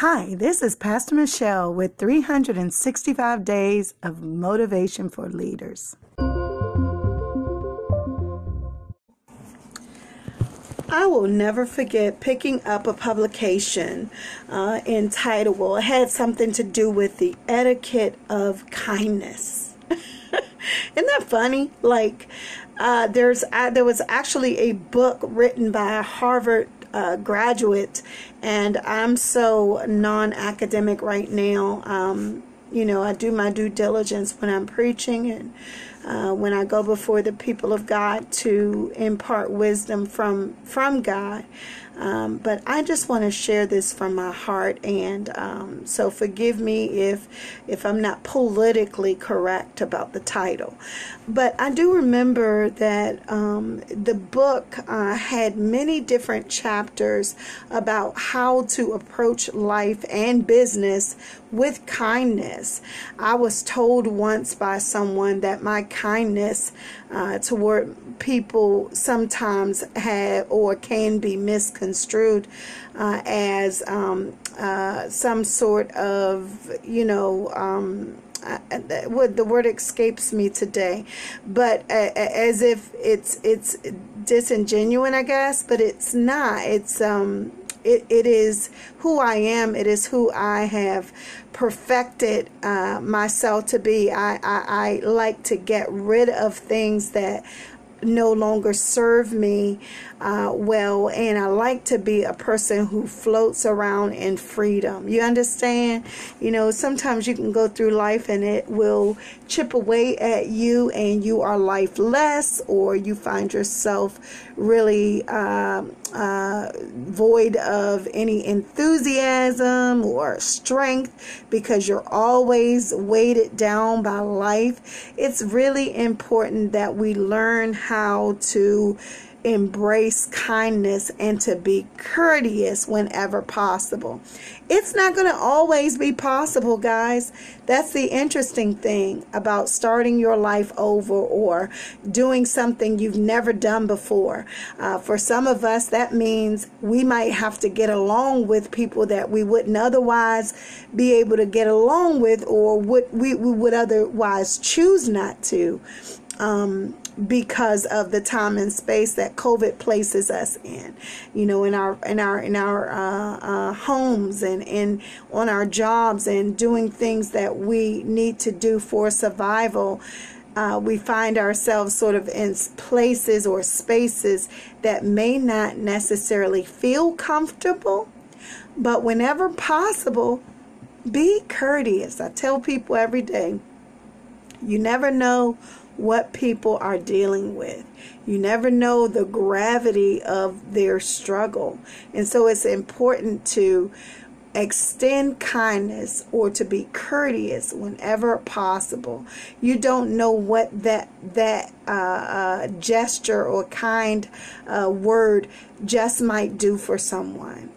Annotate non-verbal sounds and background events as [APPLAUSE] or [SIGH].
Hi, this is Pastor Michelle with 365 Days of Motivation for Leaders. I will never forget picking up a publication uh, entitled, well, it had something to do with the etiquette of kindness. [LAUGHS] Isn't that funny? Like, uh, there's uh, there was actually a book written by a Harvard uh, graduate, and I'm so non-academic right now. Um, you know, I do my due diligence when I'm preaching and uh, when I go before the people of God to impart wisdom from from God. Um, but I just want to share this from my heart, and um, so forgive me if if I'm not politically correct about the title. But I do remember that um, the book uh, had many different chapters about how to approach life and business with kindness. I was told once by someone that my kindness uh, toward people sometimes have or can be misconstrued uh, as um, uh, some sort of, you know, um, uh, what the word escapes me today, but as if it's it's disingenuous, I guess, but it's not. It's um it, it is who I am. It is who I have perfected uh, myself to be. I, I, I like to get rid of things that no longer serve me uh, well, and I like to be a person who floats around in freedom. You understand? You know, sometimes you can go through life and it will chip away at you, and you are lifeless, or you find yourself really uh, uh, void of any enthusiasm or strength because you're always weighted down by life. It's really important that we learn how to embrace kindness and to be courteous whenever possible. It's not going to always be possible, guys. That's the interesting thing about starting your life over or doing something you've never done before. Uh, for some of us, that means we might have to get along with people that we wouldn't otherwise be able to get along with or would we, we would otherwise choose not to. Um, because of the time and space that COVID places us in, you know, in our in our in our uh, uh, homes and in on our jobs and doing things that we need to do for survival. Uh, we find ourselves sort of in places or spaces that may not necessarily feel comfortable, but whenever possible, be courteous. I tell people every day, you never know what people are dealing with. You never know the gravity of their struggle. And so it's important to extend kindness or to be courteous whenever possible. You don't know what that that uh, uh, gesture or kind uh, word just might do for someone.